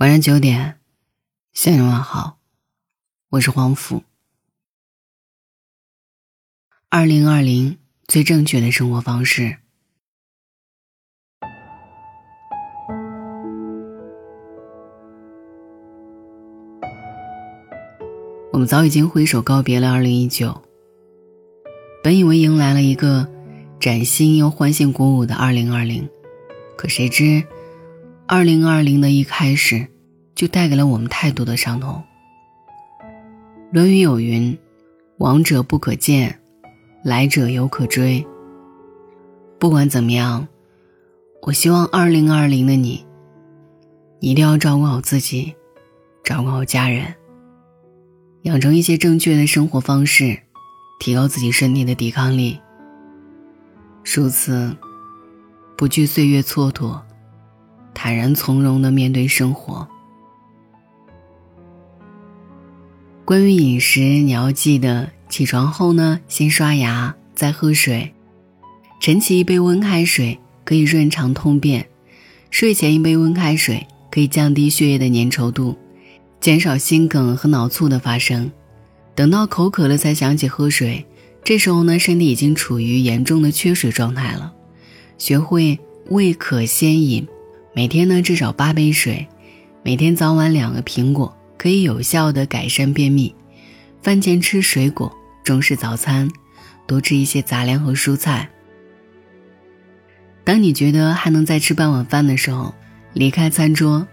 晚上九点，向你问好，我是黄甫。二零二零最正确的生活方式。我们早已经挥手告别了二零一九，本以为迎来了一个崭新又欢欣鼓舞的二零二零，可谁知。二零二零的一开始，就带给了我们太多的伤痛。《论语》有云：“往者不可见，来者犹可追。”不管怎么样，我希望二零二零的你，你一定要照顾好自己，照顾好家人，养成一些正确的生活方式，提高自己身体的抵抗力。如此，不惧岁月蹉跎。坦然从容的面对生活。关于饮食，你要记得：起床后呢，先刷牙，再喝水；晨起一杯温开水可以润肠通便；睡前一杯温开水可以降低血液的粘稠度，减少心梗和脑卒的发生。等到口渴了才想起喝水，这时候呢，身体已经处于严重的缺水状态了。学会未渴先饮。每天呢至少八杯水，每天早晚两个苹果，可以有效的改善便秘。饭前吃水果，重视早餐，多吃一些杂粮和蔬菜。当你觉得还能再吃半碗饭的时候，离开餐桌。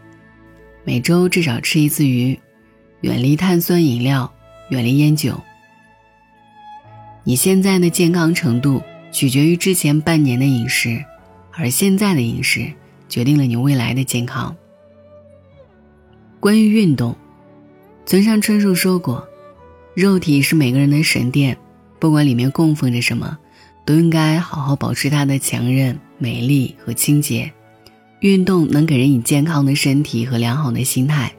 每周至少吃一次鱼，远离碳酸饮料，远离烟酒。你现在的健康程度取决于之前半年的饮食，而现在的饮食。决定了你未来的健康。关于运动，村上春树说过：“肉体是每个人的神殿，不管里面供奉着什么，都应该好好保持它的强韧、美丽和清洁。运动能给人以健康的身体和良好的心态，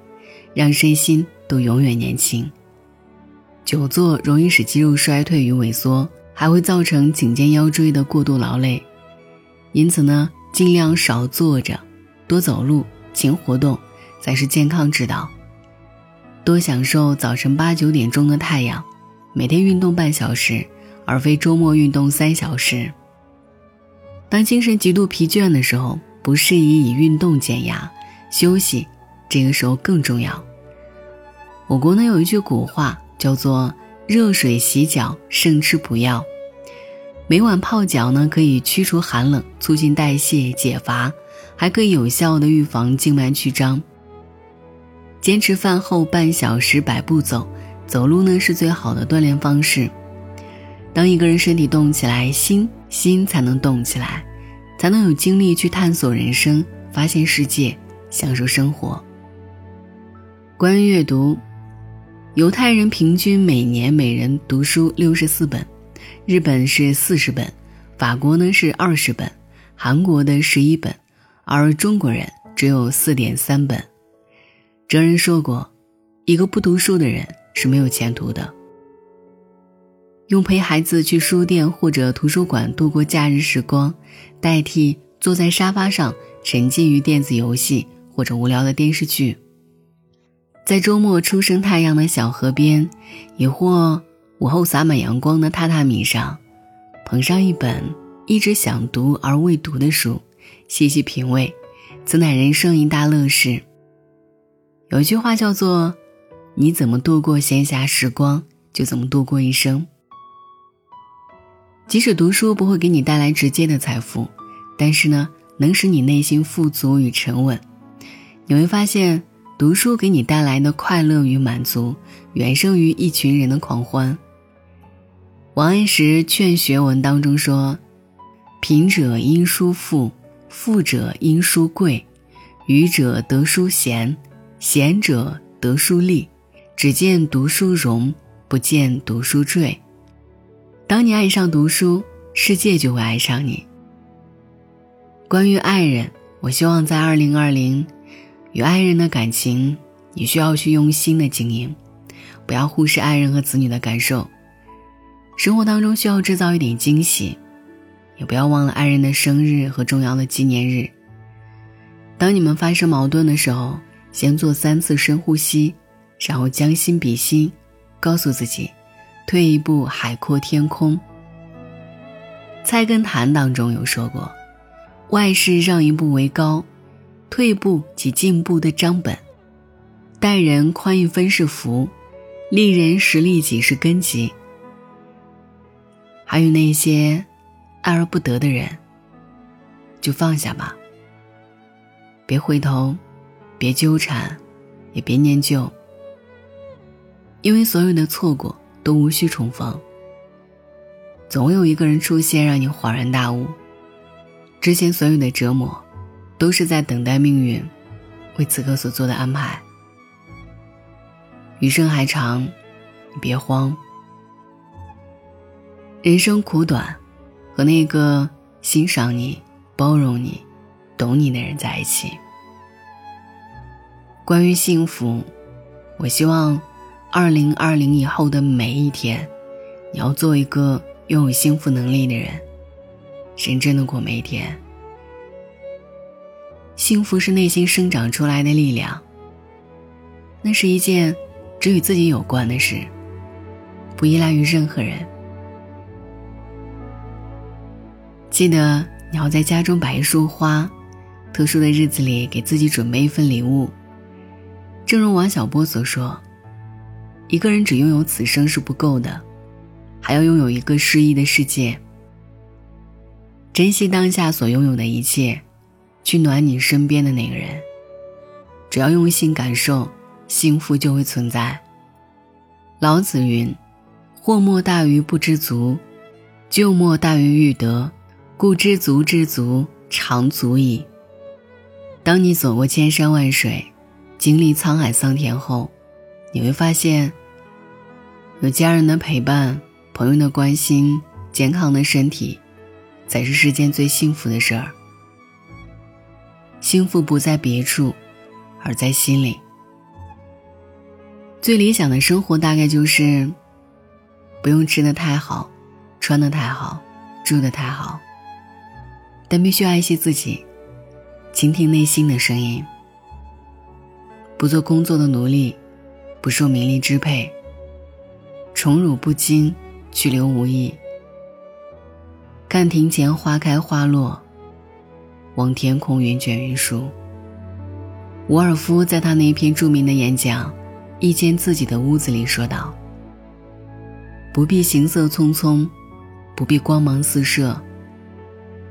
让身心都永远年轻。久坐容易使肌肉衰退与萎缩，还会造成颈肩腰椎的过度劳累。因此呢。”尽量少坐着，多走路，勤活动，才是健康之道。多享受早晨八九点钟的太阳，每天运动半小时，而非周末运动三小时。当精神极度疲倦的时候，不适宜以运动减压，休息，这个时候更重要。我国呢有一句古话叫做“热水洗脚胜吃补药”。每晚泡脚呢，可以驱除寒冷，促进代谢解乏，还可以有效的预防静脉曲张。坚持饭后半小时百步走，走路呢是最好的锻炼方式。当一个人身体动起来，心心才能动起来，才能有精力去探索人生，发现世界，享受生活。关于阅读，犹太人平均每年每人读书六十四本。日本是四十本，法国呢是二十本，韩国的十一本，而中国人只有四点三本。哲人说过，一个不读书的人是没有前途的。用陪孩子去书店或者图书馆度过假日时光，代替坐在沙发上沉浸于电子游戏或者无聊的电视剧。在周末初升太阳的小河边，亦或。午后洒满阳光的榻榻米上，捧上一本一直想读而未读的书，细细品味，此乃人生一大乐事。有一句话叫做：“你怎么度过闲暇时光，就怎么度过一生。”即使读书不会给你带来直接的财富，但是呢，能使你内心富足与沉稳。你会发现，读书给你带来的快乐与满足，远胜于一群人的狂欢。王安石劝学文当中说：“贫者因书富，富者因书贵，愚者得书贤，贤者得书利。只见读书荣，不见读书坠。”当你爱上读书，世界就会爱上你。关于爱人，我希望在二零二零，与爱人的感情，你需要去用心的经营，不要忽视爱人和子女的感受。生活当中需要制造一点惊喜，也不要忘了爱人的生日和重要的纪念日。当你们发生矛盾的时候，先做三次深呼吸，然后将心比心，告诉自己，退一步海阔天空。《菜根谭》当中有说过：“外事让一步为高，退步即进步的章本。待人宽一分是福，利人实利己是根基。”还有那些爱而不得的人，就放下吧。别回头，别纠缠，也别念旧。因为所有的错过都无需重逢。总有一个人出现，让你恍然大悟。之前所有的折磨，都是在等待命运为此刻所做的安排。余生还长，你别慌。人生苦短，和那个欣赏你、包容你。懂你的人在一起。关于幸福，我希望，二零二零以后的每一天，你要做一个拥有幸福能力的人，认真的过每一天。幸福是内心生长出来的力量。那是一件只与自己有关的事，不依赖于任何人。记得你要在家中摆一束花。特殊的日子里，给自己准备一份礼物。正如王小波所说：“一个人只拥有此生是不够的，还要拥有一个诗意的世界。珍惜当下所拥有的一切，去暖你身边的那个人。只要用心感受，幸福就会存在。”老子云：“祸莫大于不知足，咎莫大于欲得。故知足知足，常足矣。”当你走过千山万水，经历沧海桑田后，你会发现，有家人的陪伴、朋友的关心、健康的身体，才是世间最幸福的事儿。幸福不在别处，而在心里。最理想的生活大概就是，不用吃的太好，穿的太好，住的太好，但必须爱惜自己。倾听内心的声音，不做工作的奴隶，不受名利支配。宠辱不惊，去留无意。看庭前花开花落，望天空云卷云舒。伍尔夫在他那一篇著名的演讲《一间自己的屋子》里说道：“不必行色匆匆，不必光芒四射，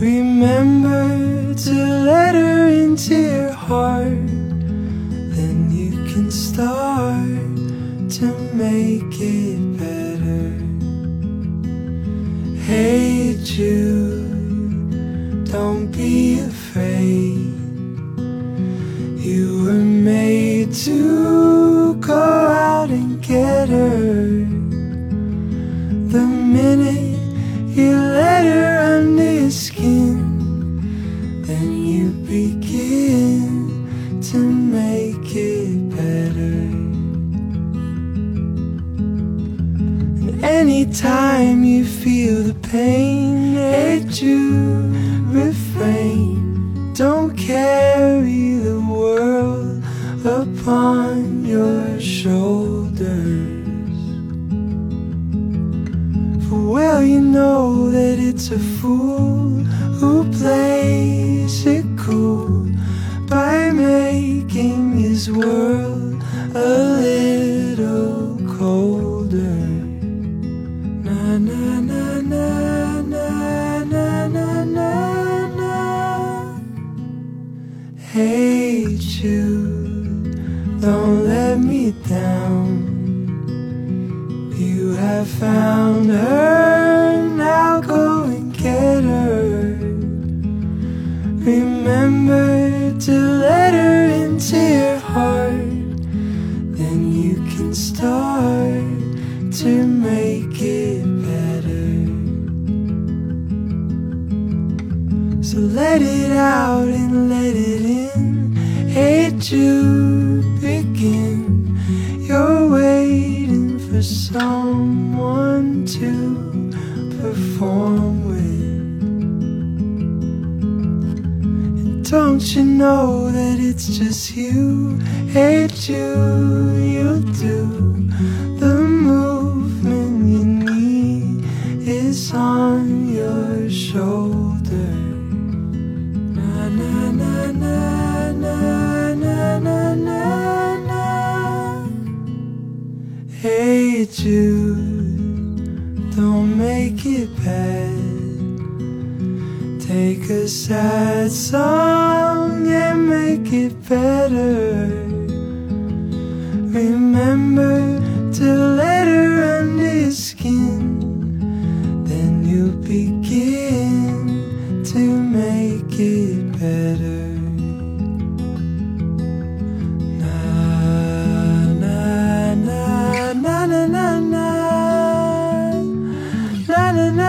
Remember to let her into your heart. Then you can start to make it better. Hey Jude, you refrain. Don't carry the world upon your shoulders. For well, you know that it's a fool who plays it cool by making his world a little remember to let her into your heart, then you can start to make it better. So let it out and let it in. Hate you begin. You're waiting for someone. Don't you know that it's just you? Hate you, you do. The movement you need is on your shoulder. Na na na na na na na na na. Hey Jude, don't make it bad. Take a sad song and make it better. Remember to let her under your skin, then you begin to make it better. Na na na na na na na na.